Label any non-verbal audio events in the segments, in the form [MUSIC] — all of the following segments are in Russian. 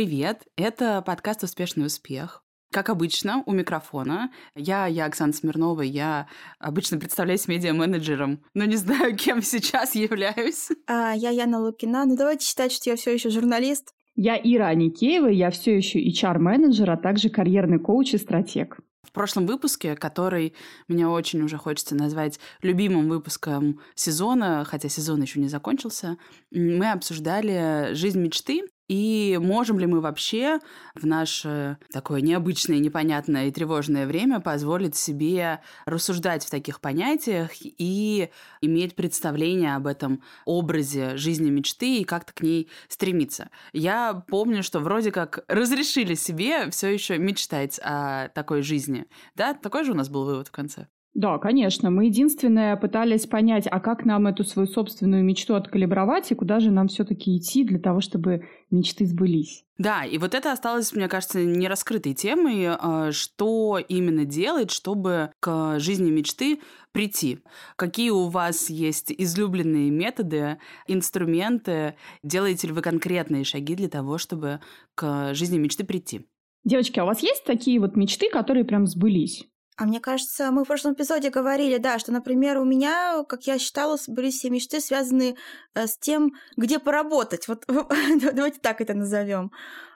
Привет, это подкаст «Успешный успех». Как обычно, у микрофона. Я, я Оксана Смирнова, я обычно представляюсь медиа-менеджером, но не знаю, [LAUGHS] кем сейчас являюсь. А, я Яна Лукина. Ну, давайте считать, что я все еще журналист. Я Ира Аникеева, я все еще HR-менеджер, а также карьерный коуч и стратег. В прошлом выпуске, который мне очень уже хочется назвать любимым выпуском сезона, хотя сезон еще не закончился, мы обсуждали жизнь мечты и можем ли мы вообще в наше такое необычное, непонятное и тревожное время позволить себе рассуждать в таких понятиях и иметь представление об этом образе жизни мечты и как-то к ней стремиться? Я помню, что вроде как разрешили себе все еще мечтать о такой жизни. Да, такой же у нас был вывод в конце. Да, конечно. Мы единственное пытались понять, а как нам эту свою собственную мечту откалибровать и куда же нам все-таки идти для того, чтобы мечты сбылись. Да, и вот это осталось, мне кажется, нераскрытой темой, а, что именно делать, чтобы к жизни мечты прийти. Какие у вас есть излюбленные методы, инструменты, делаете ли вы конкретные шаги для того, чтобы к жизни мечты прийти? Девочки, а у вас есть такие вот мечты, которые прям сбылись? А мне кажется, мы в прошлом эпизоде говорили, да, что, например, у меня, как я считала, были все мечты связаны э, с тем, где поработать. Вот [LAUGHS] давайте так это назовем.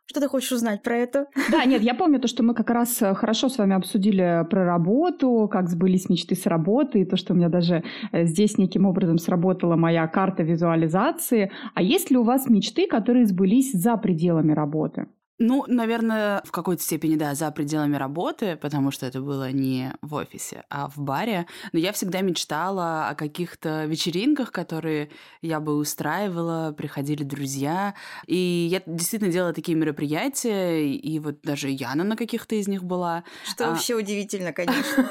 Что ты хочешь узнать про это? Да, нет, я [LAUGHS] помню то, что мы как раз э, хорошо с вами обсудили про работу, как сбылись мечты с работы, и то, что у меня даже э, здесь неким образом сработала моя карта визуализации. А есть ли у вас мечты, которые сбылись за пределами работы? Ну, наверное, в какой-то степени, да, за пределами работы, потому что это было не в офисе, а в баре. Но я всегда мечтала о каких-то вечеринках, которые я бы устраивала, приходили друзья. И я действительно делала такие мероприятия, и вот даже Яна на каких-то из них была. Что а... вообще удивительно, [LAUGHS] конечно.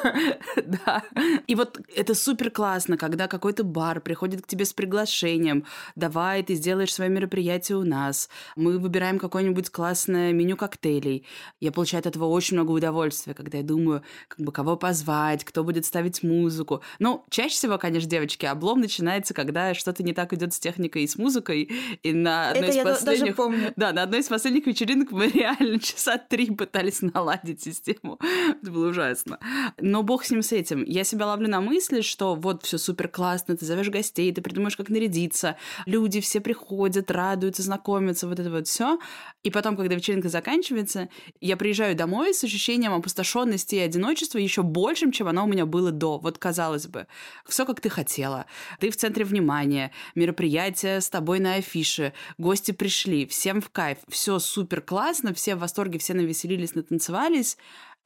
Да. И вот это супер классно, когда какой-то бар приходит к тебе с приглашением. Давай, ты сделаешь свое мероприятие у нас. Мы выбираем какой-нибудь классный классное меню коктейлей. Я получаю от этого очень много удовольствия, когда я думаю, как бы кого позвать, кто будет ставить музыку. Ну, чаще всего, конечно, девочки, облом начинается, когда что-то не так идет с техникой и с музыкой. И на одной Это из я последних... даже помню. Да, на одной из последних вечеринок мы [LAUGHS] реально часа три пытались наладить систему. Это было ужасно. Но бог с ним с этим. Я себя ловлю на мысли, что вот все супер классно, ты зовешь гостей, ты придумаешь, как нарядиться, люди все приходят, радуются, знакомятся, вот это вот все. И потом, когда вечеринка заканчивается, я приезжаю домой с ощущением опустошенности и одиночества еще большим, чем оно у меня было до. Вот казалось бы, все как ты хотела. Ты в центре внимания, мероприятие с тобой на афише, гости пришли, всем в кайф, все супер классно, все в восторге, все навеселились, натанцевались.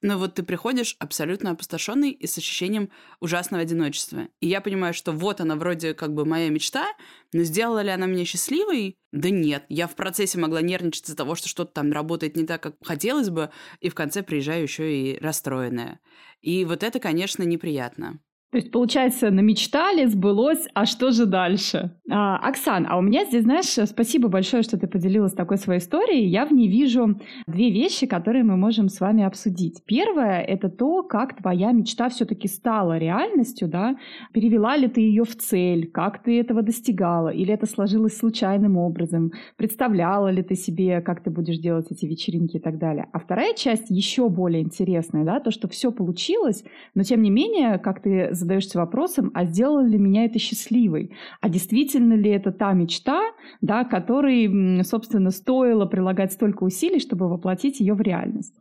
Но вот ты приходишь абсолютно опустошенный и с ощущением ужасного одиночества. И я понимаю, что вот она вроде как бы моя мечта, но сделала ли она меня счастливой? Да нет. Я в процессе могла нервничать из-за того, что что-то там работает не так, как хотелось бы, и в конце приезжаю еще и расстроенная. И вот это, конечно, неприятно. То есть, получается, намечтали, сбылось, а что же дальше? А, Оксан, а у меня здесь, знаешь, спасибо большое, что ты поделилась такой своей историей. Я в ней вижу две вещи, которые мы можем с вами обсудить. Первое — это то, как твоя мечта все-таки стала реальностью, да? Перевела ли ты ее в цель? Как ты этого достигала? Или это сложилось случайным образом? Представляла ли ты себе, как ты будешь делать эти вечеринки и так далее? А вторая часть еще более интересная, да, то, что все получилось, но тем не менее, как ты задаешься вопросом, а сделало ли меня это счастливой? А действительно ли это та мечта, да, которой, собственно, стоило прилагать столько усилий, чтобы воплотить ее в реальность?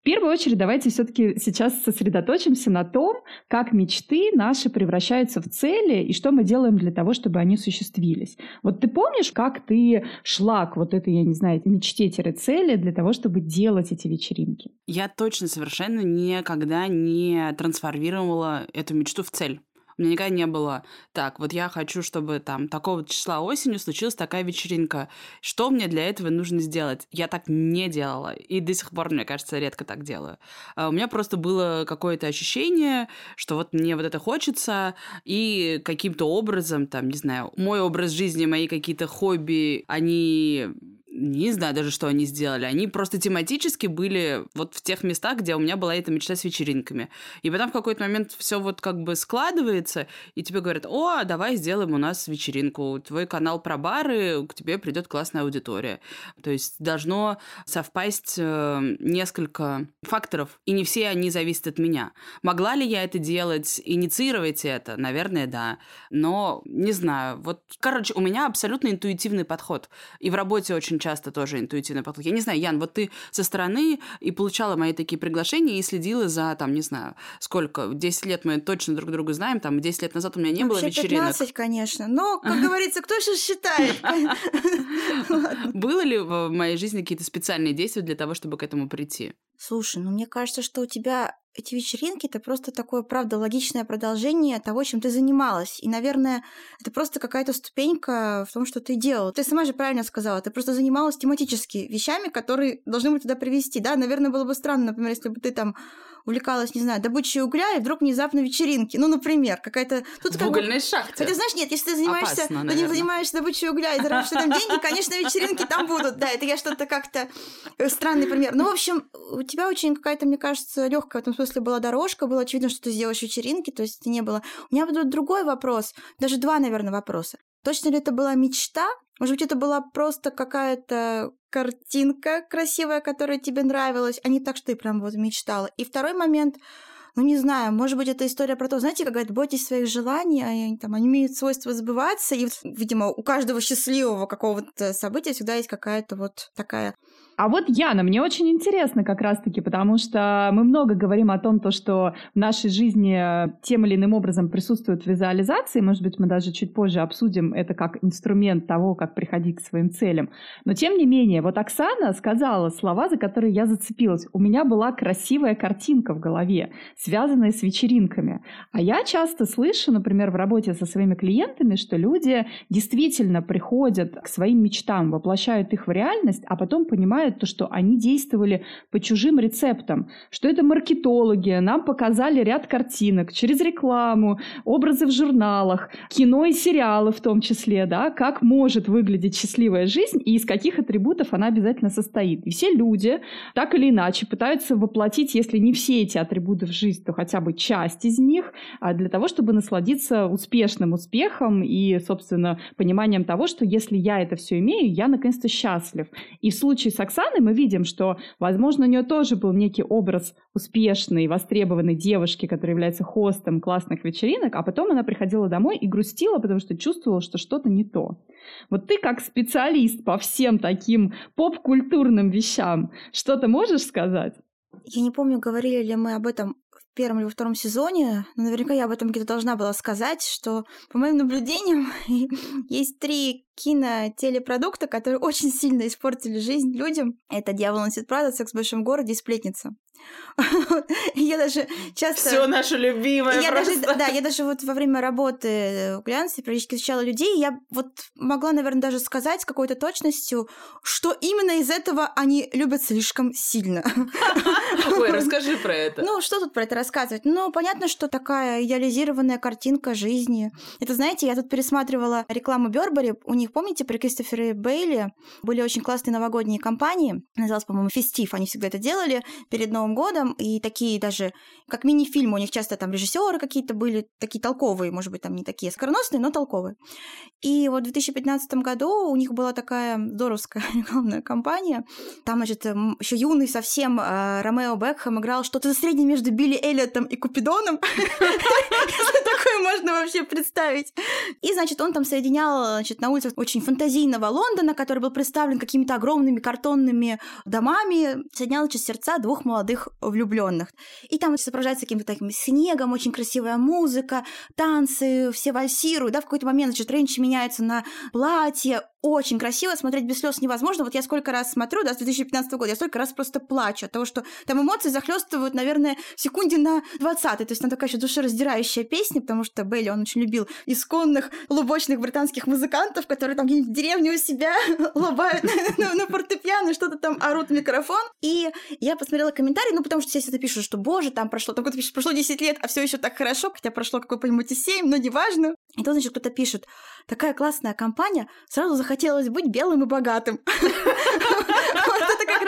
В первую очередь давайте все-таки сейчас сосредоточимся на том, как мечты наши превращаются в цели и что мы делаем для того, чтобы они осуществились. Вот ты помнишь, как ты шла к вот этой, я не знаю, мечте-цели для того, чтобы делать эти вечеринки? Я точно совершенно никогда не трансформировала эту мечту в цель. У меня никогда не было так, вот я хочу, чтобы там такого числа осенью случилась такая вечеринка. Что мне для этого нужно сделать? Я так не делала. И до сих пор, мне кажется, редко так делаю. А у меня просто было какое-то ощущение, что вот мне вот это хочется, и каким-то образом, там, не знаю, мой образ жизни, мои какие-то хобби, они не знаю даже, что они сделали. Они просто тематически были вот в тех местах, где у меня была эта мечта с вечеринками. И потом в какой-то момент все вот как бы складывается, и тебе говорят, о, давай сделаем у нас вечеринку. Твой канал про бары, к тебе придет классная аудитория. То есть должно совпасть э, несколько факторов, и не все они зависят от меня. Могла ли я это делать, инициировать это? Наверное, да. Но не знаю. Вот, короче, у меня абсолютно интуитивный подход. И в работе очень часто тоже интуитивный подход. Я не знаю, Ян, вот ты со стороны и получала мои такие приглашения и следила за, там, не знаю, сколько, 10 лет мы точно друг друга знаем, там, 10 лет назад у меня не Вообще было вечеринок. 15, конечно. Но, как говорится, кто же считает? [LAUGHS] Было ли в моей жизни какие-то специальные действия для того, чтобы к этому прийти? Слушай, ну мне кажется, что у тебя эти вечеринки это просто такое, правда, логичное продолжение того, чем ты занималась. И, наверное, это просто какая-то ступенька в том, что ты делал. Ты сама же правильно сказала, ты просто занималась тематически вещами, которые должны были туда привести. Да, наверное, было бы странно, например, если бы ты там увлекалась, не знаю, добычей угля, и вдруг внезапно вечеринки. Ну, например, какая-то... Тут в угольной бы... шахте. Хотя, знаешь, нет, если ты занимаешься, Опасно, ты не занимаешься добычей угля и заработаешь там деньги, конечно, вечеринки там будут. Да, это я что-то как-то э, странный пример. Ну, в общем, у тебя очень какая-то, мне кажется, легкая в этом смысле была дорожка, было очевидно, что ты сделаешь вечеринки, то есть не было. У меня будет другой вопрос, даже два, наверное, вопроса. Точно ли это была мечта? Может быть, это была просто какая-то картинка красивая, которая тебе нравилась, а не так, что ты прям вот мечтала. И второй момент, ну не знаю, может быть, это история про то, знаете, как говорят, бойтесь своих желаний, они, там, они имеют свойство сбываться, и, видимо, у каждого счастливого какого-то события всегда есть какая-то вот такая а вот, Яна, мне очень интересно как раз-таки, потому что мы много говорим о том, то, что в нашей жизни тем или иным образом присутствует визуализация, может быть, мы даже чуть позже обсудим это как инструмент того, как приходить к своим целям. Но тем не менее, вот Оксана сказала слова, за которые я зацепилась. У меня была красивая картинка в голове, связанная с вечеринками. А я часто слышу, например, в работе со своими клиентами, что люди действительно приходят к своим мечтам, воплощают их в реальность, а потом понимают, то, что они действовали по чужим рецептам, что это маркетологи, нам показали ряд картинок через рекламу, образы в журналах, кино и сериалы в том числе, да, как может выглядеть счастливая жизнь и из каких атрибутов она обязательно состоит. И все люди так или иначе пытаются воплотить, если не все эти атрибуты в жизнь, то хотя бы часть из них, а для того, чтобы насладиться успешным успехом и, собственно, пониманием того, что если я это все имею, я наконец-то счастлив. И в случае с Оксаны мы видим, что, возможно, у нее тоже был некий образ успешной, востребованной девушки, которая является хостом классных вечеринок, а потом она приходила домой и грустила, потому что чувствовала, что что-то не то. Вот ты как специалист по всем таким поп-культурным вещам, что-то можешь сказать? Я не помню, говорили ли мы об этом первом или во втором сезоне, но наверняка я об этом где-то должна была сказать, что, по моим наблюдениям, [LAUGHS] есть три кинотелепродукта, которые очень сильно испортили жизнь людям. Это «Дьявол носит Прада», «Секс в большом городе» и «Сплетница». [LAUGHS] я даже часто... Все наше любимое я просто. Даже, да, я даже вот во время работы в глянце периодически встречала людей, я вот могла, наверное, даже сказать с какой-то точностью, что именно из этого они любят слишком сильно. [LAUGHS] Ой, расскажи про это. Ну, что тут про это рассказывать? Ну, понятно, что такая идеализированная картинка жизни. Это, знаете, я тут пересматривала рекламу Бербери, у них них, помните, при Кристофере Бейли были очень классные новогодние кампании, называлась, по-моему, «Фестив», они всегда это делали перед Новым годом, и такие даже, как мини-фильмы, у них часто там режиссеры какие-то были, такие толковые, может быть, там не такие скороносные, но толковые. И вот в 2015 году у них была такая здоровская [LAUGHS] рекламная кампания, там, значит, еще юный совсем э, Ромео Бекхэм играл что-то среднее между Билли Эллиотом и Купидоном, [LAUGHS] такое можно вообще представить. И, значит, он там соединял, значит, на улицах очень фантазийного Лондона, который был представлен какими-то огромными картонными домами, соединял значит, сердца двух молодых влюбленных. И там сопровождается каким-то таким снегом, очень красивая музыка, танцы, все вальсируют, да, в какой-то момент, значит, Ренчи меняется на платье, очень красиво, смотреть без слез невозможно. Вот я сколько раз смотрю, да, с 2015 года, я столько раз просто плачу от того, что там эмоции захлестывают, наверное, в секунде на 20 То есть там такая еще душераздирающая песня, потому что Белли, он очень любил исконных лубочных британских музыкантов, которые там где-нибудь в деревне у себя [LAUGHS] лобают на фортепиано, что-то там орут в микрофон. И я посмотрела комментарии, ну, потому что все это пишут, что, боже, там прошло, там кто-то пишет, прошло 10 лет, а все еще так хорошо, хотя прошло какое-нибудь 7, но неважно. И тут, значит, кто-то пишет, такая классная компания, сразу захотелось быть белым и богатым. [LAUGHS]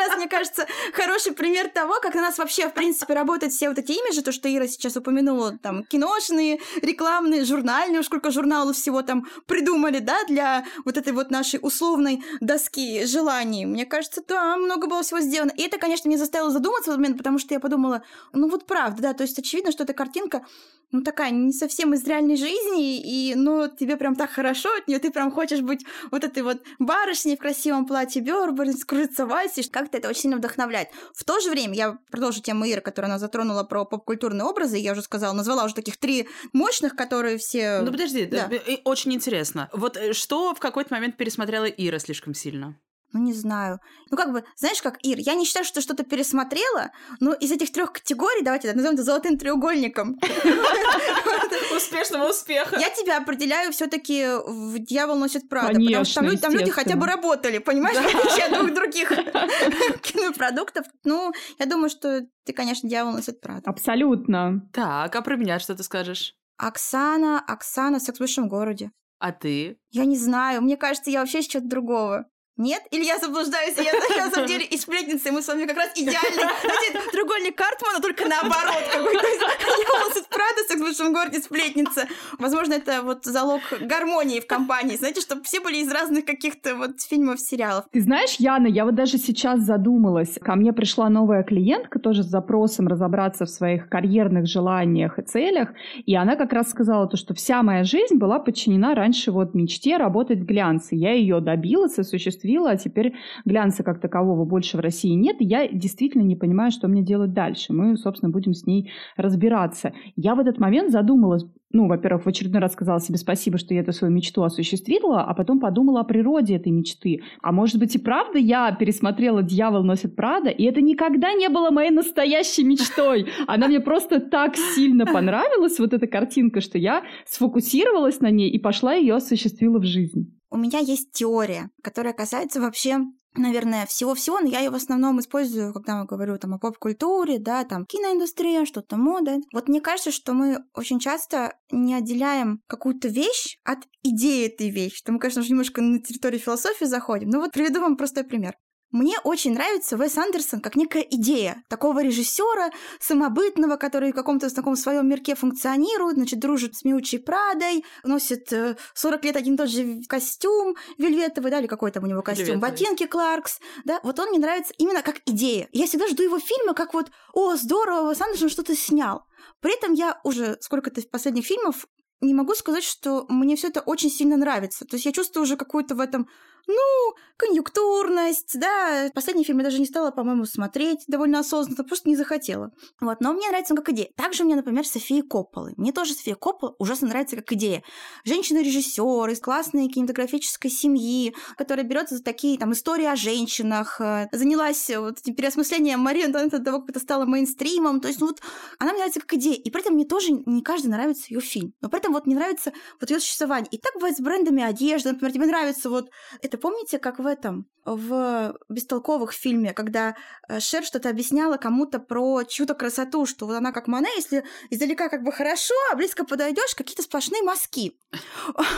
Как раз, мне кажется, хороший пример того, как на нас вообще, в принципе, работают все вот эти имиджи, то, что Ира сейчас упомянула, там, киношные, рекламные, журнальные, уж сколько журналов всего там придумали, да, для вот этой вот нашей условной доски желаний. Мне кажется, да, много было всего сделано. И это, конечно, меня заставило задуматься в этот момент, потому что я подумала, ну вот правда, да, то есть очевидно, что эта картинка ну, такая не совсем из реальной жизни, и, ну, тебе прям так хорошо от нее, ты прям хочешь быть вот этой вот барышней в красивом платье Бёрберн, скрыться вальсе, как-то это очень сильно вдохновляет. В то же время, я продолжу тему Иры, которую она затронула про поп-культурные образы, я уже сказала, назвала уже таких три мощных, которые все... Ну, подожди, да. очень интересно. Вот э, что в какой-то момент пересмотрела Ира слишком сильно? Ну, не знаю. Ну, как бы, знаешь, как, Ир, я не считаю, что что-то пересмотрела, но из этих трех категорий, давайте назовем это золотым треугольником. [LAUGHS] Успешного успеха. Я тебя определяю все таки в «Дьявол носит Прада», потому что там люди хотя бы работали, понимаешь, в отличие от двух других [LAUGHS] кинопродуктов. Ну, я думаю, что ты, конечно, «Дьявол носит Прада». Абсолютно. Так, а про меня что ты скажешь? Оксана, Оксана в «Секс в большом городе». А ты? Я не знаю. Мне кажется, я вообще чего-то другого. Нет? Или я заблуждаюсь, и я на самом [LAUGHS] деле и сплетницы, мы с вами как раз идеальный, знаете, треугольник Картмана, только наоборот какой-то. Я волосы Прада, секс в большом городе, сплетница. Возможно, это вот залог гармонии в компании, знаете, чтобы все были из разных каких-то вот фильмов, сериалов. Ты знаешь, Яна, я вот даже сейчас задумалась. Ко мне пришла новая клиентка тоже с запросом разобраться в своих карьерных желаниях и целях, и она как раз сказала то, что вся моя жизнь была подчинена раньше вот мечте работать в глянце. Я ее добилась, осуществила осуществила, а теперь глянца как такового больше в России нет, я действительно не понимаю, что мне делать дальше. Мы, собственно, будем с ней разбираться. Я в этот момент задумалась, ну, во-первых, в очередной раз сказала себе спасибо, что я эту свою мечту осуществила, а потом подумала о природе этой мечты. А может быть и правда я пересмотрела «Дьявол носит Прада», и это никогда не было моей настоящей мечтой. Она мне просто так сильно понравилась, вот эта картинка, что я сфокусировалась на ней и пошла ее осуществила в жизнь. У меня есть теория, которая касается вообще наверное, всего-всего, но я ее в основном использую, когда я говорю там о поп-культуре, да, там киноиндустрия, что-то мода. Вот мне кажется, что мы очень часто не отделяем какую-то вещь от идеи этой вещи. Мы, конечно, уже немножко на территорию философии заходим. Но вот приведу вам простой пример. Мне очень нравится Вес Андерсон как некая идея такого режиссера самобытного, который в каком-то таком своем мирке функционирует, значит, дружит с Миучей Прадой, носит 40 э, лет один и тот же костюм вельветовый, да, или какой там у него костюм, Вельветовый. ботинки Кларкс, да, вот он мне нравится именно как идея. Я всегда жду его фильма как вот, о, здорово, Вес Андерсон что-то снял. При этом я уже сколько-то последних фильмов не могу сказать, что мне все это очень сильно нравится. То есть я чувствую уже какую-то в этом ну, конъюнктурность, да. Последний фильм я даже не стала, по-моему, смотреть довольно осознанно, просто не захотела. Вот, но мне нравится он как идея. Также мне, например, София Копполы. Мне тоже София Коппола ужасно нравится как идея. Женщина-режиссер из классной кинематографической семьи, которая берется за такие там истории о женщинах, э, занялась вот этим переосмыслением Марии Антуанетты до того, как это стало мейнстримом. То есть, ну вот, она мне нравится как идея. И при этом мне тоже не каждый нравится ее фильм. Но при этом вот мне нравится вот ее существование. И так бывает с брендами одежды. Например, тебе нравится вот это помните, как в этом, в бестолковых фильме, когда э, Шер что-то объясняла кому-то про чью-то красоту, что вот она как Мане, если издалека как бы хорошо, а близко подойдешь, какие-то сплошные мазки. [LAUGHS]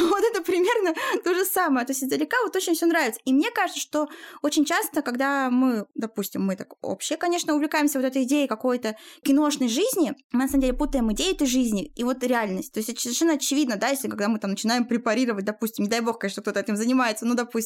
Вот это примерно то же самое. То есть издалека вот очень все нравится. И мне кажется, что очень часто, когда мы, допустим, мы так общее, конечно, увлекаемся вот этой идеей какой-то киношной жизни, мы на самом деле путаем идею этой жизни и вот реальность. То есть совершенно очевидно, да, если когда мы там начинаем препарировать, допустим, не дай бог, конечно, кто-то этим занимается, ну, допустим,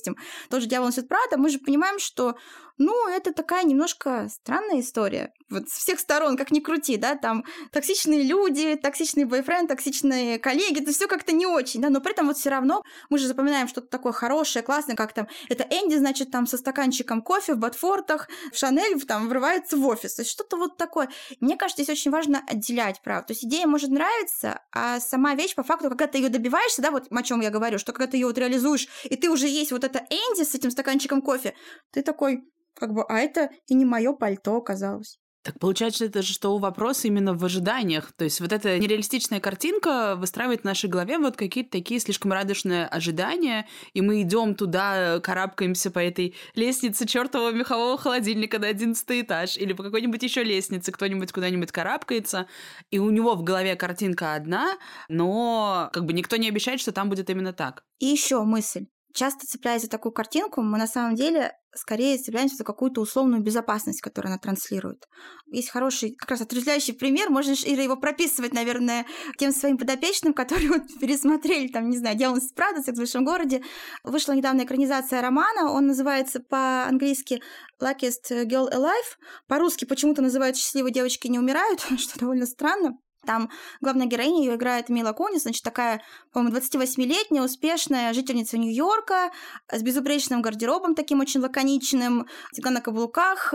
тоже «Дьявол носит Прада», мы же понимаем, что ну, это такая немножко странная история. Вот с всех сторон, как ни крути, да, там токсичные люди, токсичный бойфренд, токсичные коллеги, это все как-то не очень, да, но при этом вот все равно мы же запоминаем что-то такое хорошее, классное, как там, это Энди, значит, там со стаканчиком кофе в Ботфортах, в Шанель, там, врывается в офис, то есть что-то вот такое. Мне кажется, здесь очень важно отделять, правда. То есть идея может нравиться, а сама вещь, по факту, когда ты ее добиваешься, да, вот о чем я говорю, что когда ты ее вот реализуешь, и ты уже есть вот это Энди с этим стаканчиком кофе, ты такой, как бы, а это и не мое пальто оказалось. Так получается, это же что вопрос именно в ожиданиях. То есть вот эта нереалистичная картинка выстраивает в нашей голове вот какие-то такие слишком радужные ожидания, и мы идем туда, карабкаемся по этой лестнице чертового мехового холодильника на одиннадцатый этаж, или по какой-нибудь еще лестнице кто-нибудь куда-нибудь карабкается, и у него в голове картинка одна, но как бы никто не обещает, что там будет именно так. И еще мысль часто цепляясь за такую картинку, мы на самом деле скорее цепляемся за какую-то условную безопасность, которую она транслирует. Есть хороший, как раз отрезвляющий пример, можно Ира его прописывать, наверное, тем своим подопечным, [LAUGHS] которые вот пересмотрели, там, не знаю, «Дьявол правда», «Секс в большом городе». Вышла недавно экранизация романа, он называется по-английски «Luckiest Girl Alive», по-русски почему-то называют «Счастливые девочки не умирают», [LAUGHS] что довольно странно. Там главная героиня ее играет Мила Кунис, значит, такая, по-моему, 28-летняя, успешная жительница Нью-Йорка с безупречным гардеробом таким очень лаконичным, всегда на каблуках,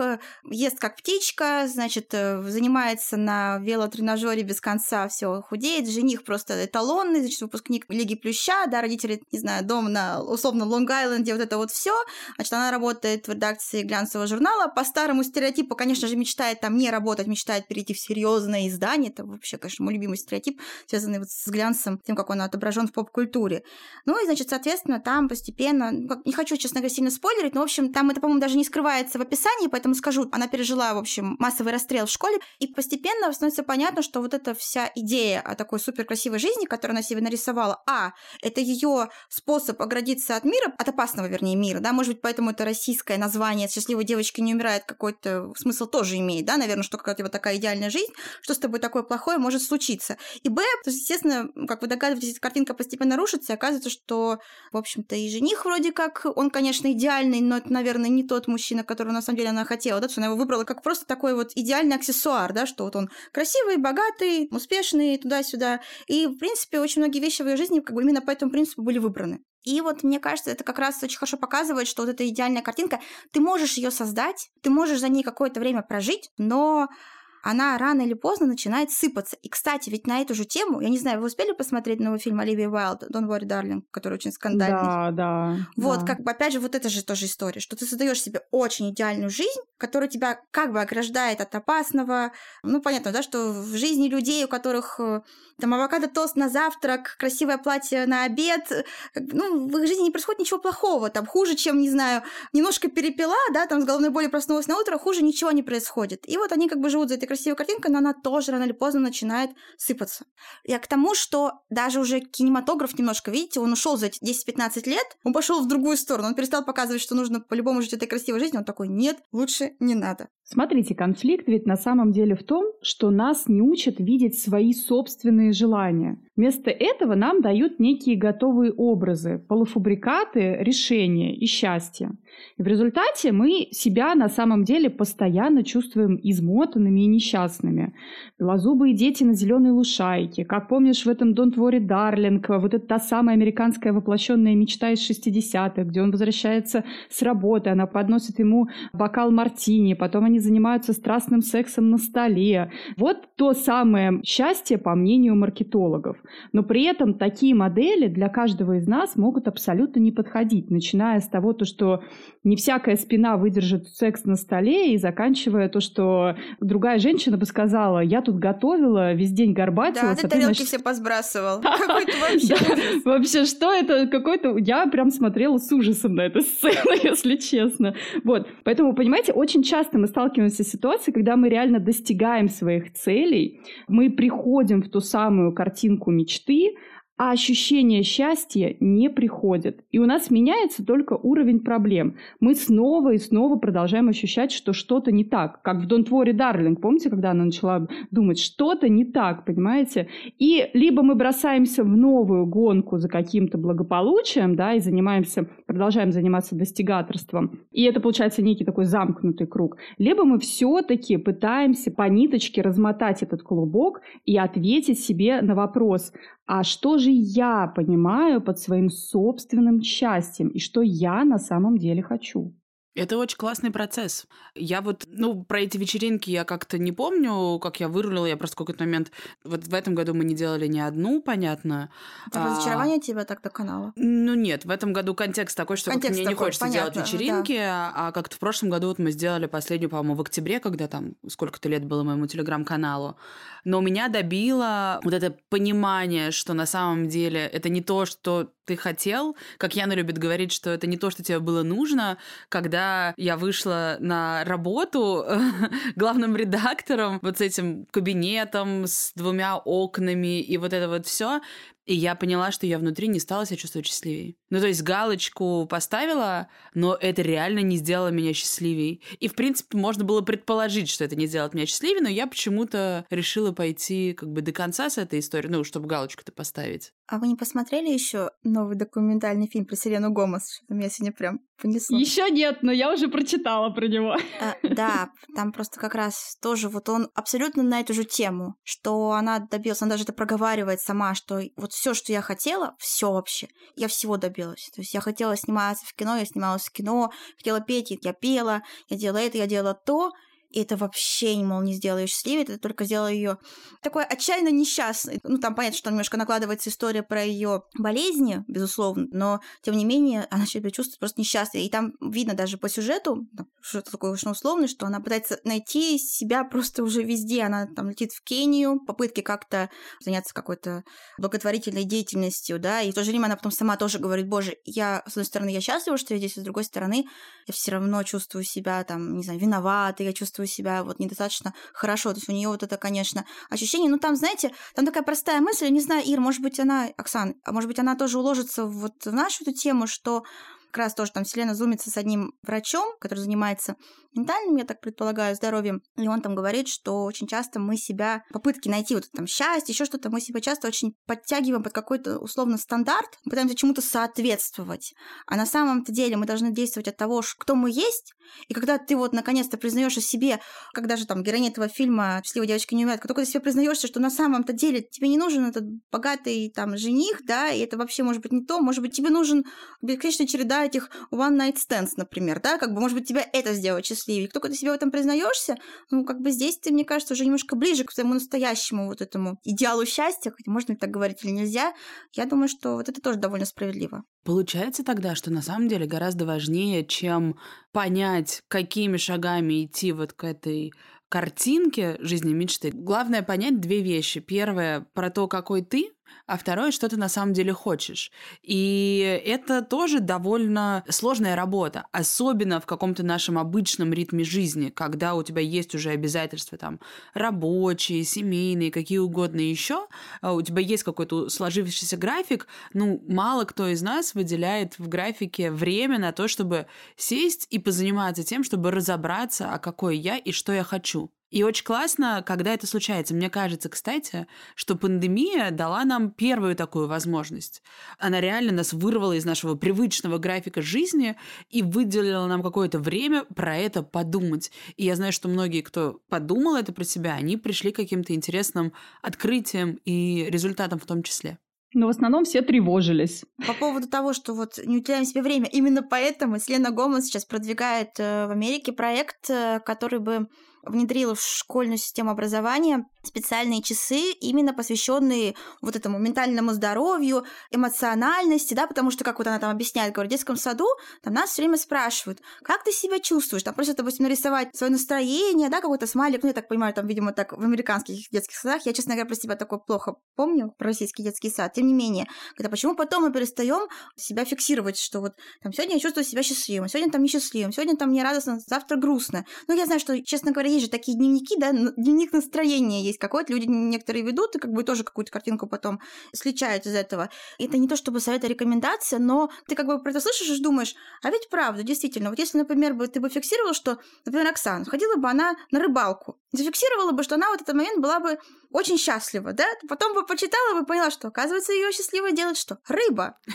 ест как птичка, значит, э, занимается на велотренажере без конца, все худеет, жених просто эталонный, значит, выпускник Лиги Плюща, да, родители, не знаю, дом на, условно, Лонг-Айленде, вот это вот все, значит, она работает в редакции глянцевого журнала, по старому стереотипу, конечно же, мечтает там не работать, мечтает перейти в серьезное издание, это вообще конечно, мой любимый стереотип, связанный вот с глянцем, тем, как он отображен в поп-культуре. Ну и, значит, соответственно, там постепенно, ну, не хочу, честно говоря, сильно спойлерить, но, в общем, там это, по-моему, даже не скрывается в описании, поэтому скажу, она пережила, в общем, массовый расстрел в школе, и постепенно становится понятно, что вот эта вся идея о такой супер красивой жизни, которую она себе нарисовала, а, это ее способ оградиться от мира, от опасного, вернее, мира, да, может быть, поэтому это российское название «Счастливой девочки не умирает» какой-то смысл тоже имеет, да, наверное, что какая-то вот такая идеальная жизнь, что с тобой такое плохое может может случиться. И Б, естественно, как вы догадываетесь, картинка постепенно рушится, и оказывается, что, в общем-то, и жених вроде как, он, конечно, идеальный, но это, наверное, не тот мужчина, которого на самом деле она хотела, да, что она его выбрала как просто такой вот идеальный аксессуар, да, что вот он красивый, богатый, успешный, туда-сюда. И, в принципе, очень многие вещи в ее жизни как бы именно по этому принципу были выбраны. И вот мне кажется, это как раз очень хорошо показывает, что вот эта идеальная картинка, ты можешь ее создать, ты можешь за ней какое-то время прожить, но она рано или поздно начинает сыпаться. И, кстати, ведь на эту же тему, я не знаю, вы успели посмотреть новый фильм Оливии Уайлд «Don't worry, darling», который очень скандальный? Да, да. Вот, да. как бы, опять же, вот это же тоже история, что ты создаешь себе очень идеальную жизнь, которая тебя как бы ограждает от опасного. Ну, понятно, да, что в жизни людей, у которых э, там авокадо-тост на завтрак, красивое платье на обед, ну, в их жизни не происходит ничего плохого, там, хуже, чем, не знаю, немножко перепила, да, там, с головной болью проснулась на утро, хуже ничего не происходит. И вот они как бы живут за этой красивой картинкой, но она тоже рано или поздно начинает сыпаться. Я к тому, что даже уже кинематограф немножко, видите, он ушел за эти 10-15 лет, он пошел в другую сторону, он перестал показывать, что нужно по-любому жить этой красивой жизнью, он такой, нет, лучше не надо. Смотрите, конфликт ведь на самом деле в том, что нас не учат видеть свои собственные желания. Вместо этого нам дают некие готовые образы, полуфабрикаты, решения и счастье. И в результате мы себя на самом деле постоянно чувствуем измотанными и несчастными. Белозубые дети на зеленой лушайке. Как помнишь в этом Don't Worry Darling, вот это та самая американская воплощенная мечта из 60-х, где он возвращается с работы, она подносит ему бокал мартини, потом они занимаются страстным сексом на столе. Вот то самое счастье, по мнению маркетологов. Но при этом такие модели для каждого из нас могут абсолютно не подходить, начиная с того, то, что не всякая спина выдержит секс на столе, и заканчивая то, что другая женщина бы сказала, я тут готовила, весь день горбатилась. Да, ты а тарелки значит... все позбрасывал. [LAUGHS] Какой-то вообще Вообще, что это? Какой-то... Я прям смотрела с ужасом на эту [LAUGHS] сцену, если честно. Вот. Поэтому, понимаете, очень часто мы сталкиваемся с ситуацией, когда мы реально достигаем своих целей, мы приходим в ту самую картинку мечты, а ощущение счастья не приходит. И у нас меняется только уровень проблем. Мы снова и снова продолжаем ощущать, что что-то не так. Как в Don't Worry, Darling. Помните, когда она начала думать, что-то не так, понимаете? И либо мы бросаемся в новую гонку за каким-то благополучием, да, и занимаемся, продолжаем заниматься достигаторством. И это получается некий такой замкнутый круг. Либо мы все-таки пытаемся по ниточке размотать этот клубок и ответить себе на вопрос, а что же я понимаю под своим собственным счастьем и что я на самом деле хочу. Это очень классный процесс. Я вот, ну, про эти вечеринки я как-то не помню, как я вырулила, я просто в какой-то момент... Вот в этом году мы не делали ни одну, понятно. Это а... разочарование тебя так до канала? Ну нет, в этом году контекст такой, что контекст мне такой, не хочется понятно, делать вечеринки, да. а как-то в прошлом году вот мы сделали последнюю, по-моему, в октябре, когда там сколько-то лет было моему телеграм-каналу. Но меня добило вот это понимание, что на самом деле это не то, что ты хотел, как Яна любит говорить, что это не то, что тебе было нужно, когда я вышла на работу [LAUGHS] главным редактором, вот с этим кабинетом, с двумя окнами и вот это вот все, и я поняла, что я внутри не стала себя чувствовать счастливее. Ну, то есть галочку поставила, но это реально не сделало меня счастливее. И, в принципе, можно было предположить, что это не сделает меня счастливее, но я почему-то решила пойти как бы до конца с этой историей, ну, чтобы галочку-то поставить. А вы не посмотрели еще новый документальный фильм про Селену Гомес? Что меня сегодня прям понесло. Еще нет, но я уже прочитала про него. А, да, там просто как раз тоже вот он абсолютно на эту же тему, что она добилась, она даже это проговаривает сама, что вот все, что я хотела, все вообще, я всего добилась. То есть я хотела сниматься в кино, я снималась в кино, хотела петь, я пела, я делала это, я делала то, и это вообще, мол, не сделало ее счастливее, это только сделало ее такой отчаянно несчастной. Ну, там понятно, что немножко накладывается история про ее болезни, безусловно, но, тем не менее, она себя чувствует просто несчастной. И там видно даже по сюжету, что-то такое очень условное, что она пытается найти себя просто уже везде. Она там летит в Кению, попытки как-то заняться какой-то благотворительной деятельностью, да, и в то же время она потом сама тоже говорит, боже, я, с одной стороны, я счастлива, что я здесь, а с другой стороны, я все равно чувствую себя там, не знаю, виноватой, я чувствую чувствую себя вот недостаточно хорошо. То есть у нее вот это, конечно, ощущение. Ну, там, знаете, там такая простая мысль, я не знаю, Ир, может быть, она, Оксан, а может быть, она тоже уложится вот в нашу эту тему, что как раз тоже там Селена зумится с одним врачом, который занимается ментальным, я так предполагаю, здоровьем. И он там говорит, что очень часто мы себя, попытки найти вот там счастье, еще что-то, мы себя часто очень подтягиваем под какой-то условно стандарт, пытаемся чему-то соответствовать. А на самом-то деле мы должны действовать от того, кто мы есть, и когда ты вот наконец-то признаешь о себе, когда же там героиня этого фильма «Счастливая девочка не умеет», когда ты себе признаешься, что на самом-то деле тебе не нужен этот богатый там жених, да, и это вообще может быть не то, может быть тебе нужен бесконечная череда этих one night stands, например, да, как бы может быть тебя это сделать счастливее. Как только ты себе в этом признаешься, ну как бы здесь ты, мне кажется, уже немножко ближе к своему настоящему вот этому идеалу счастья, хотя можно ли так говорить или нельзя, я думаю, что вот это тоже довольно справедливо. Получается тогда, что на самом деле гораздо важнее, чем понять, какими шагами идти вот к этой картинке жизни мечты. Главное понять две вещи. Первое про то, какой ты, а второе, что ты на самом деле хочешь. И это тоже довольно сложная работа, особенно в каком-то нашем обычном ритме жизни, когда у тебя есть уже обязательства там рабочие, семейные, какие угодно еще, а у тебя есть какой-то сложившийся график, ну, мало кто из нас выделяет в графике время на то, чтобы сесть и позаниматься тем, чтобы разобраться, а какой я и что я хочу. И очень классно, когда это случается. Мне кажется, кстати, что пандемия дала нам первую такую возможность. Она реально нас вырвала из нашего привычного графика жизни и выделила нам какое-то время про это подумать. И я знаю, что многие, кто подумал это про себя, они пришли к каким-то интересным открытиям и результатам в том числе. Но в основном все тревожились. По поводу того, что вот не уделяем себе время, именно поэтому Селена Гомес сейчас продвигает э, в Америке проект, э, который бы внедрила в школьную систему образования специальные часы, именно посвященные вот этому ментальному здоровью, эмоциональности, да, потому что, как вот она там объясняет, говорит, в детском саду там нас все время спрашивают, как ты себя чувствуешь, там просят, допустим, нарисовать свое настроение, да, какой-то смайлик, ну, я так понимаю, там, видимо, так в американских детских садах, я, честно говоря, про себя такое плохо помню, про российский детский сад, тем не менее, когда почему потом мы перестаем себя фиксировать, что вот там сегодня я чувствую себя счастливым, сегодня там несчастливым, сегодня там мне радостно, завтра грустно. Ну, я знаю, что, честно говоря, есть же такие дневники, да, дневник настроения есть какой-то, люди некоторые ведут, и как бы тоже какую-то картинку потом сличают из этого. Это не то чтобы совет, а рекомендация, но ты как бы про это слышишь и думаешь, а ведь правда, действительно, вот если, например, бы ты бы фиксировал, что, например, Оксана, ходила бы она на рыбалку, зафиксировала бы, что она вот этот момент была бы очень счастлива, да? Потом бы почитала бы, поняла, что, оказывается, ее счастливо делает что? Рыба. [LAUGHS]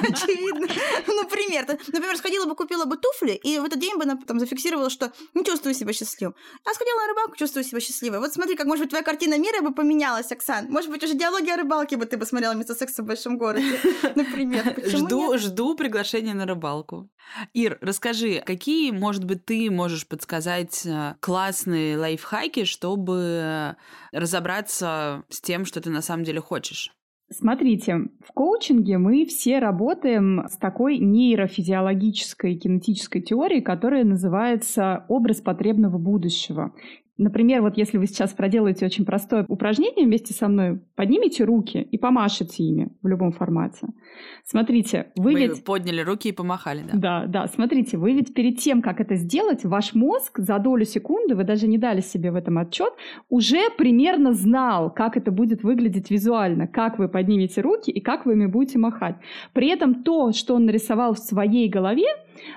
Очевидно. Например, например, сходила бы, купила бы туфли, и в этот день бы она там зафиксировала, что не чувствую себя счастливым. А сходила на рыбалку, чувствую себя счастливой. Вот смотри, как, может быть, твоя картина мира бы поменялась, Оксан. Может быть, уже диалоги о рыбалке бы ты бы смотрела вместо секса в большом городе, [LAUGHS] например. Жду, жду приглашения на рыбалку. Ир, расскажи, какие, может быть, ты можешь подсказать э, классные лайфхаки, чтобы разобраться с тем, что ты на самом деле хочешь? Смотрите, в коучинге мы все работаем с такой нейрофизиологической кинетической теорией, которая называется образ потребного будущего. Например, вот если вы сейчас проделаете очень простое упражнение вместе со мной, поднимите руки и помашите ими в любом формате. Смотрите, вы Мы ведь... подняли руки и помахали, да? Да, да, смотрите, вы ведь перед тем, как это сделать, ваш мозг за долю секунды, вы даже не дали себе в этом отчет, уже примерно знал, как это будет выглядеть визуально, как вы поднимете руки и как вы ими будете махать. При этом то, что он нарисовал в своей голове,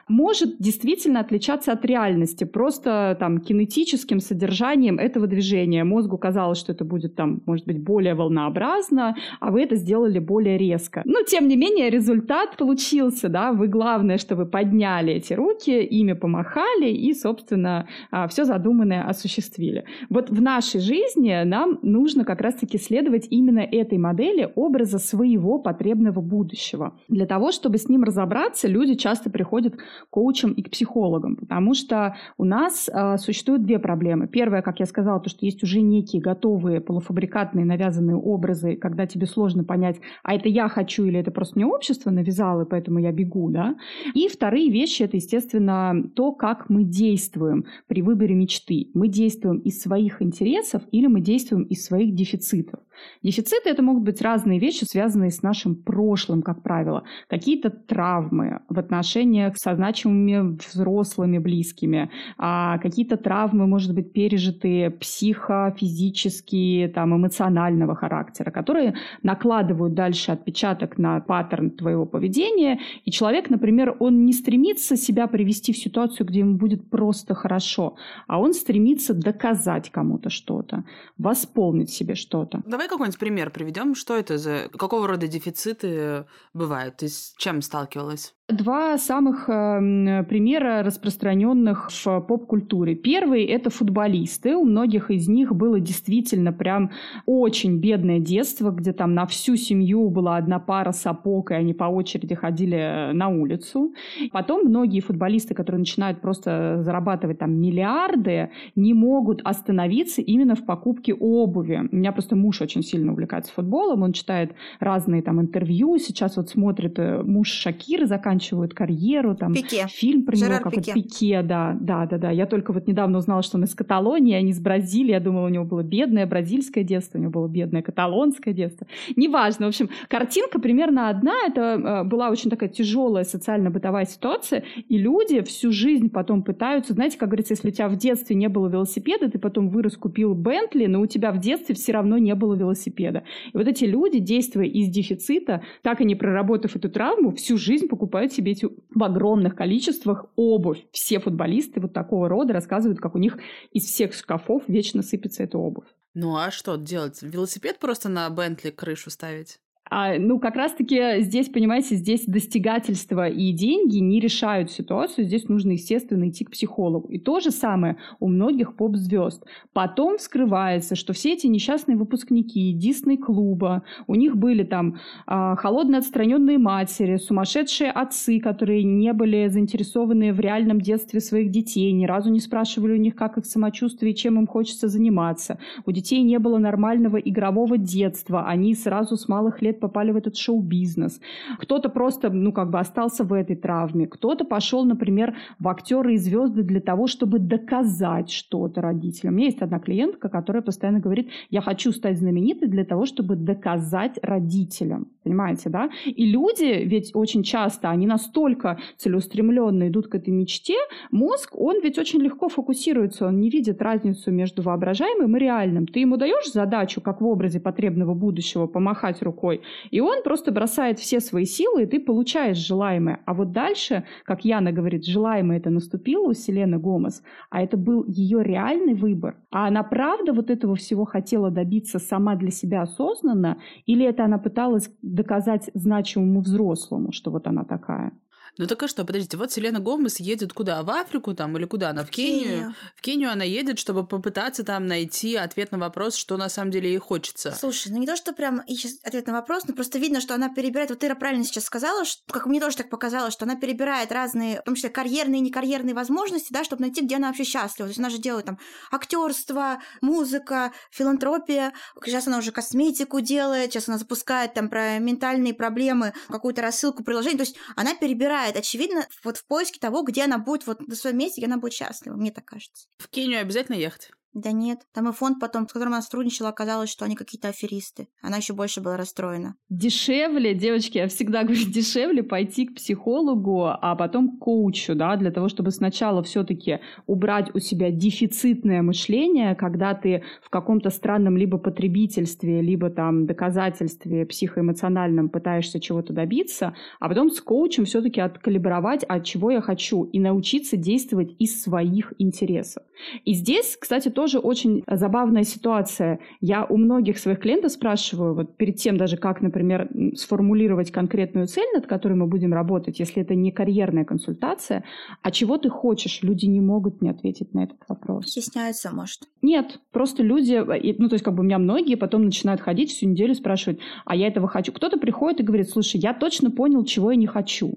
может действительно отличаться от реальности, просто там кинетическим содержанием этого движения. Мозгу казалось, что это будет там, может быть, более волнообразно, а вы это сделали более резко. Но, тем не менее, результат получился, да, вы главное, что вы подняли эти руки, ими помахали и, собственно, а, все задуманное осуществили. Вот в нашей жизни нам нужно как раз-таки следовать именно этой модели образа своего потребного будущего. Для того, чтобы с ним разобраться, люди часто приходят к коучам и к психологам, потому что у нас э, существуют две проблемы. Первая, как я сказала, то, что есть уже некие готовые полуфабрикатные навязанные образы, когда тебе сложно понять, а это я хочу или это просто мне общество навязало, и поэтому я бегу, да. И вторые вещи, это, естественно, то, как мы действуем при выборе мечты. Мы действуем из своих интересов или мы действуем из своих дефицитов. Дефициты это могут быть разные вещи, связанные с нашим прошлым, как правило. Какие-то травмы в отношениях со значимыми взрослыми близкими, а какие-то травмы, может быть, пережитые психофизические, там, эмоционального характера, которые накладывают дальше отпечаток на паттерн твоего поведения. И человек, например, он не стремится себя привести в ситуацию, где ему будет просто хорошо, а он стремится доказать кому-то что-то, восполнить себе что-то. Давай какой-нибудь пример приведем. Что это за... Какого рода дефициты бывают? Ты с чем сталкивалась? Два самых э, примера распространенных в поп-культуре. Первый – это футболисты. У многих из них было действительно прям очень бедное детство, где там на всю семью была одна пара сапог, и они по очереди ходили на улицу. Потом многие футболисты, которые начинают просто зарабатывать там миллиарды, не могут остановиться именно в покупке обуви. У меня просто муж очень сильно увлекается футболом, он читает разные там интервью. Сейчас вот смотрит э, муж Шакиры, заканчивает заканчивают карьеру, там Пике. фильм про Жерар него, как Пике. Пике, да, да, да, да. Я только вот недавно узнала, что он из Каталонии, а не из Бразилии. Я думала, у него было бедное бразильское детство, у него было бедное каталонское детство. Неважно, в общем, картинка примерно одна. Это э, была очень такая тяжелая социально-бытовая ситуация, и люди всю жизнь потом пытаются, знаете, как говорится, если у тебя в детстве не было велосипеда, ты потом вырос, купил Бентли, но у тебя в детстве все равно не было велосипеда. И вот эти люди, действуя из дефицита, так и не проработав эту травму, всю жизнь покупают себе эти в огромных количествах обувь. Все футболисты вот такого рода рассказывают, как у них из всех шкафов вечно сыпется эта обувь. Ну а что делать? Велосипед просто на Бентли крышу ставить? А, ну, как раз-таки здесь, понимаете, здесь достигательство и деньги не решают ситуацию. Здесь нужно, естественно, идти к психологу. И то же самое у многих поп-звезд. Потом вскрывается, что все эти несчастные выпускники Дисней-клуба, у них были там а, холодные отстраненные матери, сумасшедшие отцы, которые не были заинтересованы в реальном детстве своих детей, ни разу не спрашивали у них, как их самочувствие и чем им хочется заниматься. У детей не было нормального игрового детства, они сразу с малых лет попали в этот шоу-бизнес. Кто-то просто, ну, как бы остался в этой травме. Кто-то пошел, например, в актеры и звезды для того, чтобы доказать что-то родителям. У меня есть одна клиентка, которая постоянно говорит, я хочу стать знаменитой для того, чтобы доказать родителям. Понимаете, да? И люди ведь очень часто, они настолько целеустремленно идут к этой мечте, мозг, он ведь очень легко фокусируется, он не видит разницу между воображаемым и реальным. Ты ему даешь задачу, как в образе потребного будущего, помахать рукой, и он просто бросает все свои силы, и ты получаешь желаемое. А вот дальше, как Яна говорит, желаемое это наступило у Селены Гомес, а это был ее реальный выбор. А она правда вот этого всего хотела добиться сама для себя осознанно, или это она пыталась доказать значимому взрослому, что вот она такая. Ну так а что, подождите, вот Селена Гомес едет куда? В Африку там или куда она? В Кению? Кению. В Кению она едет, чтобы попытаться там найти ответ на вопрос, что на самом деле ей хочется. Слушай, ну не то, что прям ищет ответ на вопрос, но просто видно, что она перебирает, вот ты правильно сейчас сказала, что, как мне тоже так показалось, что она перебирает разные, в том числе карьерные и некарьерные возможности, да, чтобы найти, где она вообще счастлива. То есть она же делает там актерство, музыка, филантропия, сейчас она уже косметику делает, сейчас она запускает там про ментальные проблемы, какую-то рассылку приложений, то есть она перебирает выбирает, очевидно, вот в поиске того, где она будет, вот на своем месте, где она будет счастлива, мне так кажется. В Кению обязательно ехать? Да нет. Там и фонд потом, с которым она сотрудничала, оказалось, что они какие-то аферисты. Она еще больше была расстроена. Дешевле, девочки, я всегда [LAUGHS] говорю, дешевле пойти к психологу, а потом к коучу, да, для того, чтобы сначала все-таки убрать у себя дефицитное мышление, когда ты в каком-то странном либо потребительстве, либо там доказательстве психоэмоциональном пытаешься чего-то добиться, а потом с коучем все-таки откалибровать, от чего я хочу, и научиться действовать из своих интересов. И здесь, кстати, тоже тоже очень забавная ситуация. Я у многих своих клиентов спрашиваю, вот перед тем даже, как, например, сформулировать конкретную цель, над которой мы будем работать, если это не карьерная консультация, а чего ты хочешь? Люди не могут не ответить на этот вопрос. Стесняются, может? Нет, просто люди, ну, то есть, как бы у меня многие потом начинают ходить всю неделю спрашивать, а я этого хочу. Кто-то приходит и говорит, слушай, я точно понял, чего я не хочу.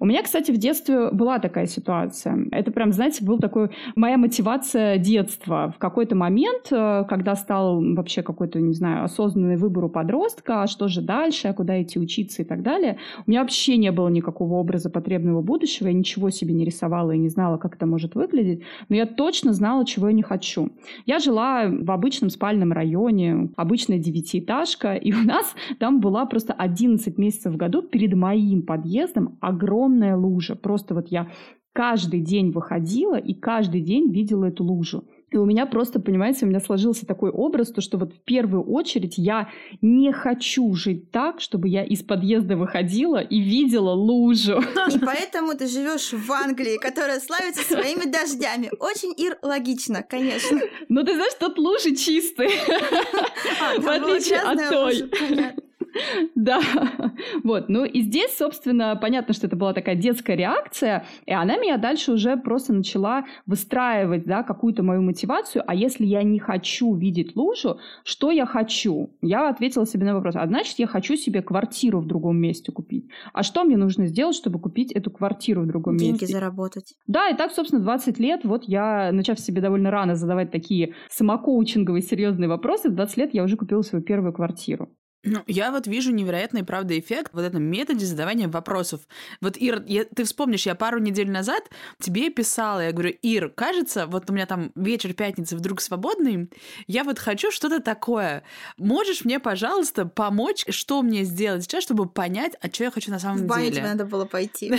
У меня, кстати, в детстве была такая ситуация. Это прям, знаете, был такой моя мотивация детства. В какой-то момент, э, когда стал вообще какой-то, не знаю, осознанный выбор у подростка, а что же дальше, а куда идти учиться и так далее, у меня вообще не было никакого образа потребного будущего, я ничего себе не рисовала и не знала, как это может выглядеть, но я точно знала, чего я не хочу. Я жила в обычном спальном районе, обычная девятиэтажка, и у нас там была просто 11 месяцев в году перед моим подъездом огромная лужа. Просто вот я каждый день выходила и каждый день видела эту лужу. И у меня просто, понимаете, у меня сложился такой образ, то, что вот в первую очередь я не хочу жить так, чтобы я из подъезда выходила и видела лужу. И [LAUGHS] поэтому ты живешь в Англии, которая славится своими дождями. Очень ир логично, конечно. Ну, ты знаешь, тут лужи чистые. А, в отличие от той. [LAUGHS] Да, вот. Ну и здесь, собственно, понятно, что это была такая детская реакция, и она меня дальше уже просто начала выстраивать, да, какую-то мою мотивацию. А если я не хочу видеть лужу, что я хочу? Я ответила себе на вопрос. А значит, я хочу себе квартиру в другом месте купить. А что мне нужно сделать, чтобы купить эту квартиру в другом Деньги месте? Деньги заработать. Да, и так, собственно, 20 лет, вот я, начав себе довольно рано задавать такие самокоучинговые серьезные вопросы, в 20 лет я уже купила свою первую квартиру. Ну, я вот вижу невероятный, правда, эффект вот этом методе задавания вопросов. Вот, Ир, я, ты вспомнишь, я пару недель назад тебе писала, я говорю, Ир, кажется, вот у меня там вечер пятницы вдруг свободный, я вот хочу что-то такое. Можешь мне, пожалуйста, помочь, что мне сделать сейчас, чтобы понять, а что я хочу на самом деле? В баню тебе надо было пойти. [LAUGHS]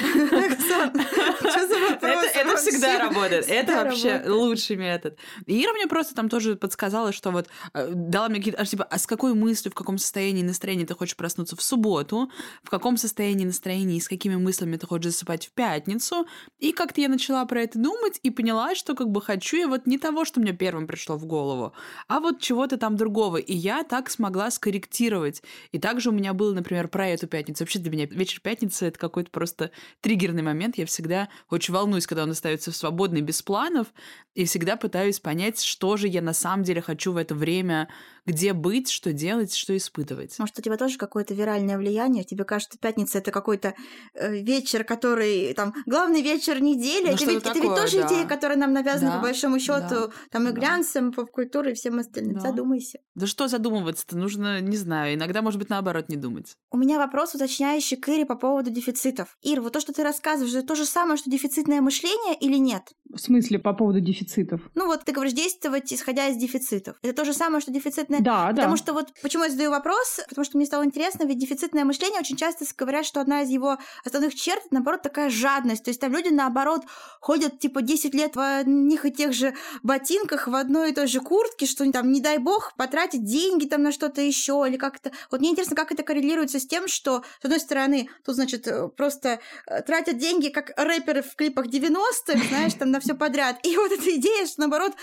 Это всегда работает. Это вообще лучший метод. Ира мне просто там тоже подсказала, что вот э, дала мне какие-то, типа, а с какой мыслью, в каком состоянии состоянии настроения ты хочешь проснуться в субботу, в каком состоянии настроения и с какими мыслями ты хочешь засыпать в пятницу. И как-то я начала про это думать и поняла, что как бы хочу я вот не того, что мне первым пришло в голову, а вот чего-то там другого. И я так смогла скорректировать. И также у меня было, например, про эту пятницу. Вообще для меня вечер пятницы — это какой-то просто триггерный момент. Я всегда очень волнуюсь, когда он остается свободный, без планов, и всегда пытаюсь понять, что же я на самом деле хочу в это время, где быть, что делать, что испытывать. Может, у тебя тоже какое-то виральное влияние? Тебе кажется, пятница это какой-то э, вечер, который там главный вечер недели. Ну, это, ведь, такое, это ведь тоже да. идея, которая нам навязана да, по большому счету да, там и глянцем, да. поп-культурой и всем остальным. Да. Задумайся. Да что задумываться-то? Нужно, не знаю, иногда, может быть, наоборот, не думать. У меня вопрос уточняющий к Ире по поводу дефицитов. Ир, вот то, что ты рассказываешь, это то же самое, что дефицитное мышление или нет? В смысле по поводу дефицитов? Ну вот ты говоришь действовать исходя из дефицитов. Это то же самое, что дефицитное да, Потому да. что вот почему я задаю вопрос, вопрос, потому что мне стало интересно, ведь дефицитное мышление очень часто говорят, что одна из его основных черт, наоборот, такая жадность. То есть там люди, наоборот, ходят типа 10 лет в одних и тех же ботинках, в одной и той же куртке, что там, не дай бог, потратить деньги там на что-то еще или как-то. Вот мне интересно, как это коррелируется с тем, что, с одной стороны, тут, значит, э, просто э, тратят деньги, как рэперы в клипах 90-х, знаешь, там на все подряд. И вот эта идея, что, наоборот,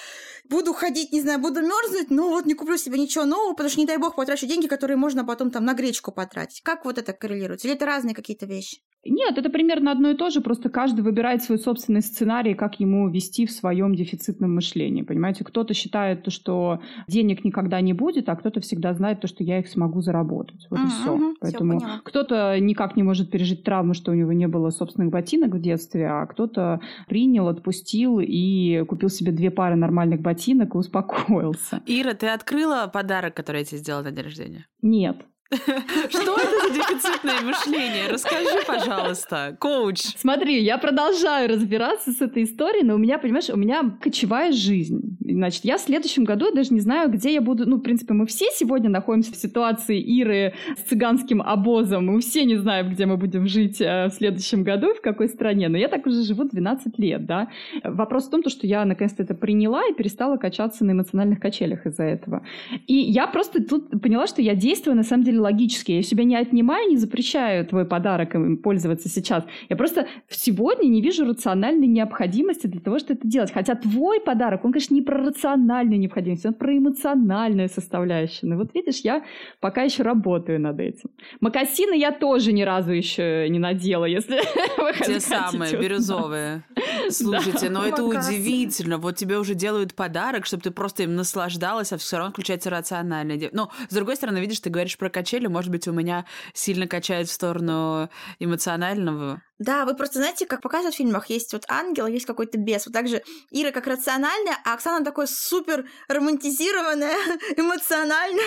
буду ходить, не знаю, буду мерзнуть, но вот не куплю себе ничего нового, потому что, не дай бог, потрачу деньги, которые можно потом там на гречку потратить. Как вот это коррелируется? Или это разные какие-то вещи? Нет, это примерно одно и то же, просто каждый выбирает свой собственный сценарий, как ему вести в своем дефицитном мышлении. Понимаете, кто-то считает, то, что денег никогда не будет, а кто-то всегда знает то, что я их смогу заработать. Вот uh-huh, и все. Uh-huh, Поэтому всё, кто-то никак не может пережить травму, что у него не было собственных ботинок в детстве, а кто-то принял, отпустил и купил себе две пары нормальных ботинок и успокоился. Ира, ты открыла подарок, который я тебе сделала на день рождения? Нет. [LAUGHS] Что это за дефицитное мышление? Расскажи, пожалуйста, коуч. Смотри, я продолжаю разбираться с этой историей, но у меня, понимаешь, у меня кочевая жизнь. Значит, я в следующем году даже не знаю, где я буду. Ну, в принципе, мы все сегодня находимся в ситуации Иры с цыганским обозом. Мы все не знаем, где мы будем жить э, в следующем году, в какой стране. Но я так уже живу 12 лет, да. Вопрос в том, что я наконец-то это приняла и перестала качаться на эмоциональных качелях из-за этого. И я просто тут поняла, что я действую на самом деле логически. Я себя не отнимаю, не запрещаю твой подарок им пользоваться сейчас. Я просто сегодня не вижу рациональной необходимости для того, чтобы это делать. Хотя твой подарок, он, конечно, не про рациональную необходимость, он про эмоциональную составляющую. Но вот видишь, я пока еще работаю над этим. Макасины я тоже ни разу еще не надела, если [LAUGHS] Те самые, бирюзовые. [LAUGHS] Слушайте, но это удивительно. Вот тебе уже делают подарок, чтобы ты просто им наслаждалась, а все равно включается рациональное. Но, с другой стороны, видишь, ты говоришь про качели, может быть, у меня сильно качает в сторону эмоционального. Да, вы просто знаете, как показывают в фильмах, есть вот ангел, есть какой-то бес. Вот также Ира как рациональная, а Оксана такой супер романтизированная, [LAUGHS] эмоциональная.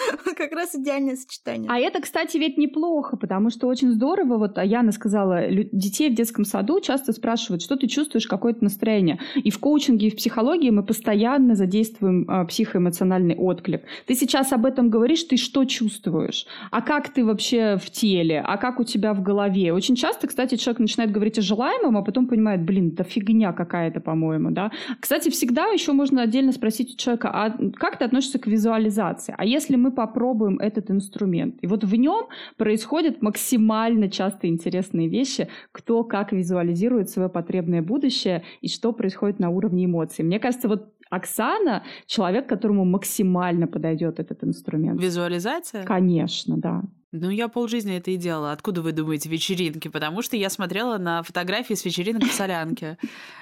[LAUGHS] как раз идеальное сочетание. А это, кстати, ведь неплохо, потому что очень здорово, вот а Яна сказала, детей в детском саду часто спрашивают, что ты чувствуешь, какое-то настроение. И в коучинге, и в психологии мы постоянно задействуем э, психоэмоциональный отклик. Ты сейчас об этом говоришь, ты что чувствуешь? А как ты вообще в теле? А как у тебя в голове? Очень часто, кстати, кстати, человек начинает говорить о желаемом, а потом понимает, блин, это фигня какая-то, по-моему, да. Кстати, всегда еще можно отдельно спросить у человека, а как ты относишься к визуализации? А если мы попробуем этот инструмент? И вот в нем происходят максимально часто интересные вещи, кто как визуализирует свое потребное будущее и что происходит на уровне эмоций. Мне кажется, вот Оксана — человек, которому максимально подойдет этот инструмент. Визуализация? Конечно, да. Ну, я полжизни это и делала. Откуда вы думаете вечеринки? Потому что я смотрела на фотографии с вечеринок в солянке.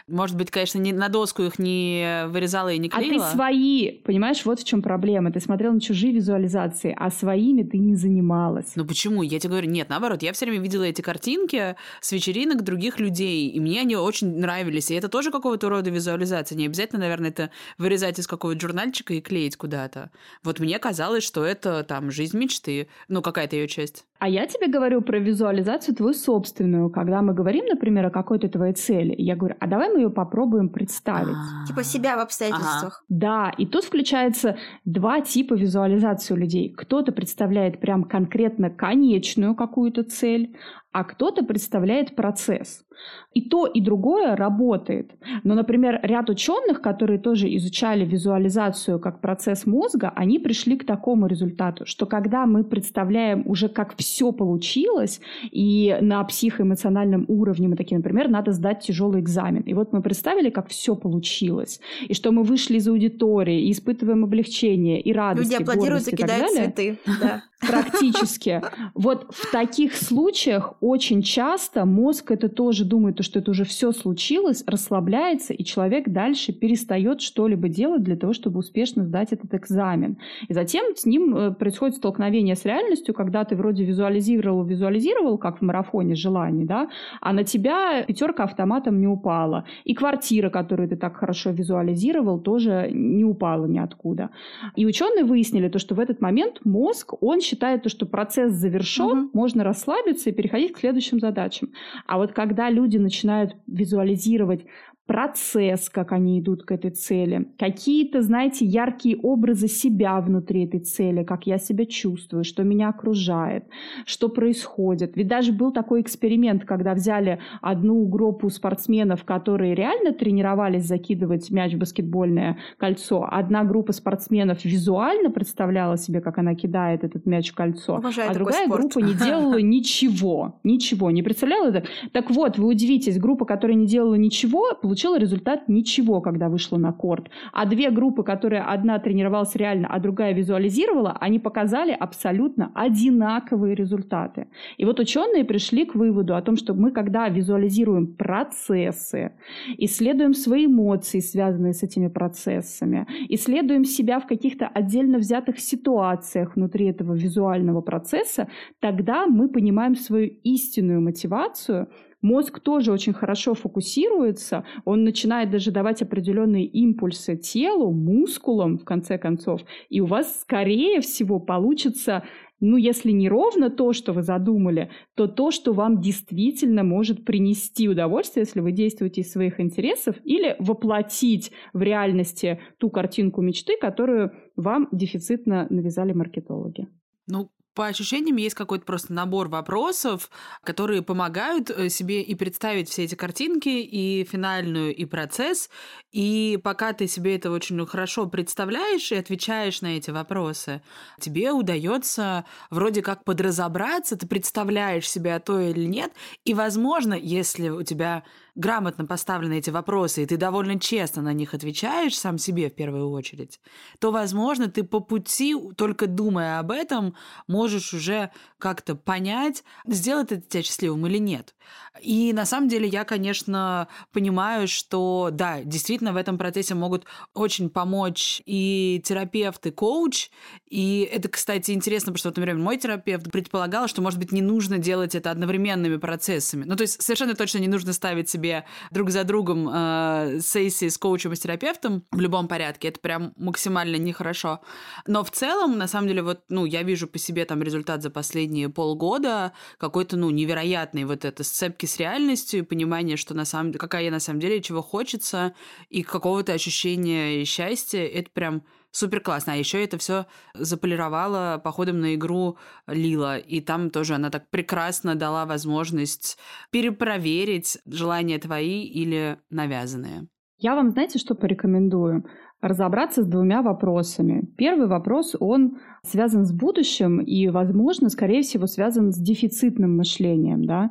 Может быть, конечно, не, на доску их не вырезала и не клеила. А ты свои, понимаешь, вот в чем проблема. Ты смотрела на чужие визуализации, а своими ты не занималась. Ну почему? Я тебе говорю, нет, наоборот, я все время видела эти картинки с вечеринок других людей, и мне они очень нравились. И это тоже какого-то рода визуализация. Не обязательно, наверное, это вырезать из какого-то журнальчика и клеить куда-то. Вот мне казалось, что это там жизнь мечты. Ну, какая-то ее часть. А я тебе говорю про визуализацию твою собственную. Когда мы говорим, например, о какой-то твоей цели, я говорю, а давай мы ее попробуем представить. А. Типа себя в обстоятельствах. Да, и тут включается два типа визуализации у людей. Кто-то представляет прям конкретно конечную какую-то цель, а кто-то представляет процесс. И то, и другое работает. Но, например, ряд ученых, которые тоже изучали визуализацию как процесс мозга, они пришли к такому результату, что когда мы представляем уже, как все получилось, и на психоэмоциональном уровне мы такие, например, надо сдать тяжелый экзамен. И вот мы представили, как все получилось, и что мы вышли из аудитории, и испытываем облегчение, и радость, Люди аплодируют и, и кидают цветы. Да. Практически. Вот в таких случаях очень часто мозг это тоже думает, что это уже все случилось, расслабляется, и человек дальше перестает что-либо делать для того, чтобы успешно сдать этот экзамен. И затем с ним э, происходит столкновение с реальностью, когда ты вроде визуализировал, визуализировал, как в марафоне желаний, да, а на тебя пятерка автоматом не упала. И квартира, которую ты так хорошо визуализировал, тоже не упала ниоткуда. И ученые выяснили то, что в этот момент мозг, он считает, что процесс завершен, угу. можно расслабиться и переходить к следующим задачам. А вот когда люди начинают визуализировать процесс, как они идут к этой цели, какие-то, знаете, яркие образы себя внутри этой цели, как я себя чувствую, что меня окружает, что происходит. Ведь даже был такой эксперимент, когда взяли одну группу спортсменов, которые реально тренировались закидывать мяч в баскетбольное кольцо, одна группа спортсменов визуально представляла себе, как она кидает этот мяч в кольцо, Обожаю а другая спорт. группа не [LAUGHS] делала ничего, ничего, не представляла это. Так вот, вы удивитесь, группа, которая не делала ничего, получила получила результат ничего, когда вышла на корт. А две группы, которые одна тренировалась реально, а другая визуализировала, они показали абсолютно одинаковые результаты. И вот ученые пришли к выводу о том, что мы, когда визуализируем процессы, исследуем свои эмоции, связанные с этими процессами, исследуем себя в каких-то отдельно взятых ситуациях внутри этого визуального процесса, тогда мы понимаем свою истинную мотивацию – Мозг тоже очень хорошо фокусируется, он начинает даже давать определенные импульсы телу, мускулам, в конце концов, и у вас, скорее всего, получится ну, если не ровно то, что вы задумали, то то, что вам действительно может принести удовольствие, если вы действуете из своих интересов, или воплотить в реальности ту картинку мечты, которую вам дефицитно навязали маркетологи. Ну, по ощущениям есть какой-то просто набор вопросов, которые помогают э, себе и представить все эти картинки, и финальную, и процесс. И пока ты себе это очень хорошо представляешь и отвечаешь на эти вопросы, тебе удается вроде как подразобраться, ты представляешь себя то или нет. И, возможно, если у тебя грамотно поставлены эти вопросы, и ты довольно честно на них отвечаешь сам себе в первую очередь, то, возможно, ты по пути, только думая об этом, можешь уже как-то понять, сделать это тебя счастливым или нет. И на самом деле я, конечно, понимаю, что да, действительно в этом процессе могут очень помочь и терапевт, и коуч. И это, кстати, интересно, потому что, вот, например, мой терапевт предполагал, что, может быть, не нужно делать это одновременными процессами. Ну, то есть совершенно точно не нужно ставить себе друг за другом э, сессии с коучем и с терапевтом в любом порядке. Это прям максимально нехорошо. Но в целом, на самом деле, вот, ну, я вижу по себе там результат за последние полгода какой-то, ну, невероятный вот это сцепки с реальностью, понимание, что на самом какая я на самом деле, чего хочется, и какого-то ощущения счастья, это прям супер классно. А еще это все заполировала походом на игру Лила. И там тоже она так прекрасно дала возможность перепроверить желания твои или навязанные. Я вам, знаете, что порекомендую? разобраться с двумя вопросами. Первый вопрос, он связан с будущим и, возможно, скорее всего, связан с дефицитным мышлением. Да?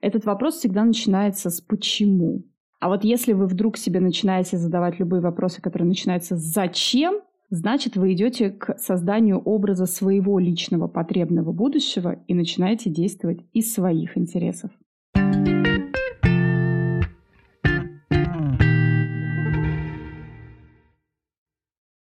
Этот вопрос всегда начинается с «почему?». А вот если вы вдруг себе начинаете задавать любые вопросы, которые начинаются с «зачем?», значит, вы идете к созданию образа своего личного потребного будущего и начинаете действовать из своих интересов.